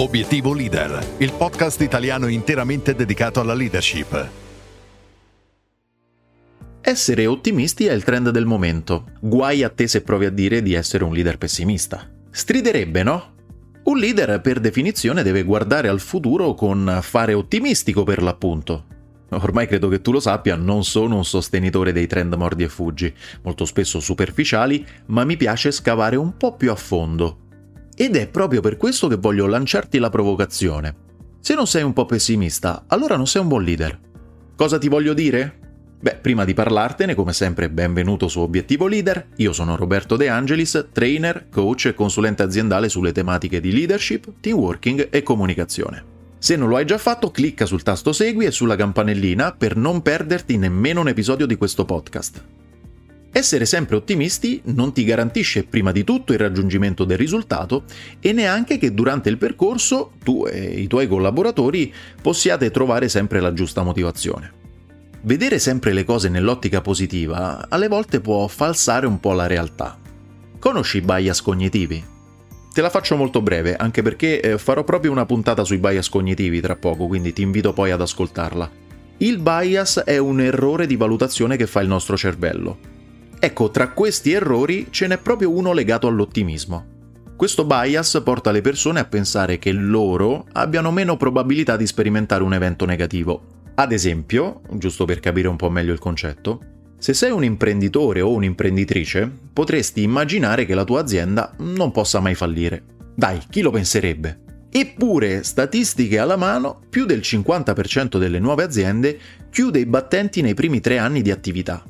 Obiettivo Leader, il podcast italiano interamente dedicato alla leadership. Essere ottimisti è il trend del momento. Guai a te se provi a dire di essere un leader pessimista. Striderebbe, no? Un leader per definizione deve guardare al futuro con fare ottimistico per l'appunto. Ormai credo che tu lo sappia, non sono un sostenitore dei trend mordi e fuggi, molto spesso superficiali, ma mi piace scavare un po' più a fondo. Ed è proprio per questo che voglio lanciarti la provocazione. Se non sei un po' pessimista, allora non sei un buon leader. Cosa ti voglio dire? Beh, prima di parlartene, come sempre, benvenuto su Obiettivo Leader. Io sono Roberto De Angelis, trainer, coach e consulente aziendale sulle tematiche di leadership, team working e comunicazione. Se non lo hai già fatto, clicca sul tasto segui e sulla campanellina per non perderti nemmeno un episodio di questo podcast. Essere sempre ottimisti non ti garantisce prima di tutto il raggiungimento del risultato e neanche che durante il percorso tu e i tuoi collaboratori possiate trovare sempre la giusta motivazione. Vedere sempre le cose nell'ottica positiva alle volte può falsare un po' la realtà. Conosci i bias cognitivi? Te la faccio molto breve, anche perché eh, farò proprio una puntata sui bias cognitivi tra poco, quindi ti invito poi ad ascoltarla. Il bias è un errore di valutazione che fa il nostro cervello. Ecco, tra questi errori ce n'è proprio uno legato all'ottimismo. Questo bias porta le persone a pensare che loro abbiano meno probabilità di sperimentare un evento negativo. Ad esempio, giusto per capire un po' meglio il concetto, se sei un imprenditore o un'imprenditrice, potresti immaginare che la tua azienda non possa mai fallire. Dai, chi lo penserebbe? Eppure, statistiche alla mano, più del 50% delle nuove aziende chiude i battenti nei primi tre anni di attività.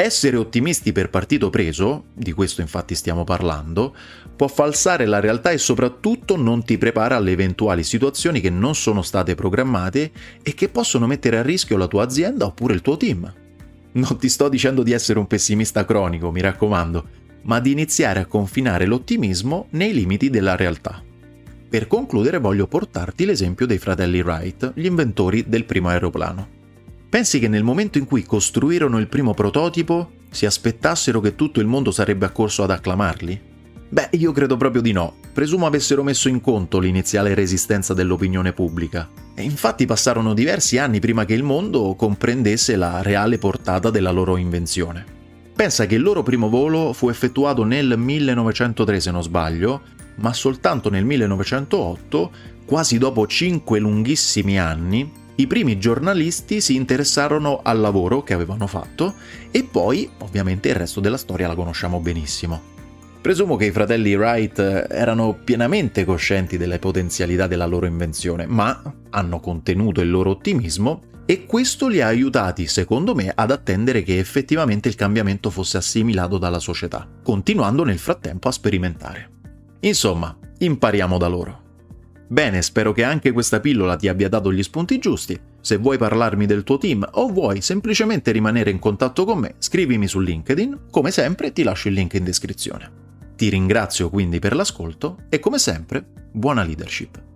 Essere ottimisti per partito preso, di questo infatti stiamo parlando, può falsare la realtà e soprattutto non ti prepara alle eventuali situazioni che non sono state programmate e che possono mettere a rischio la tua azienda oppure il tuo team. Non ti sto dicendo di essere un pessimista cronico, mi raccomando, ma di iniziare a confinare l'ottimismo nei limiti della realtà. Per concludere voglio portarti l'esempio dei fratelli Wright, gli inventori del primo aeroplano. Pensi che nel momento in cui costruirono il primo prototipo si aspettassero che tutto il mondo sarebbe accorso ad acclamarli? Beh, io credo proprio di no. Presumo avessero messo in conto l'iniziale resistenza dell'opinione pubblica. E infatti passarono diversi anni prima che il mondo comprendesse la reale portata della loro invenzione. Pensa che il loro primo volo fu effettuato nel 1903 se non sbaglio, ma soltanto nel 1908, quasi dopo cinque lunghissimi anni, i primi giornalisti si interessarono al lavoro che avevano fatto e poi, ovviamente, il resto della storia la conosciamo benissimo. Presumo che i fratelli Wright erano pienamente coscienti delle potenzialità della loro invenzione, ma hanno contenuto il loro ottimismo e questo li ha aiutati, secondo me, ad attendere che effettivamente il cambiamento fosse assimilato dalla società, continuando nel frattempo a sperimentare. Insomma, impariamo da loro. Bene, spero che anche questa pillola ti abbia dato gli spunti giusti. Se vuoi parlarmi del tuo team o vuoi semplicemente rimanere in contatto con me, scrivimi su LinkedIn, come sempre ti lascio il link in descrizione. Ti ringrazio quindi per l'ascolto e come sempre, buona leadership.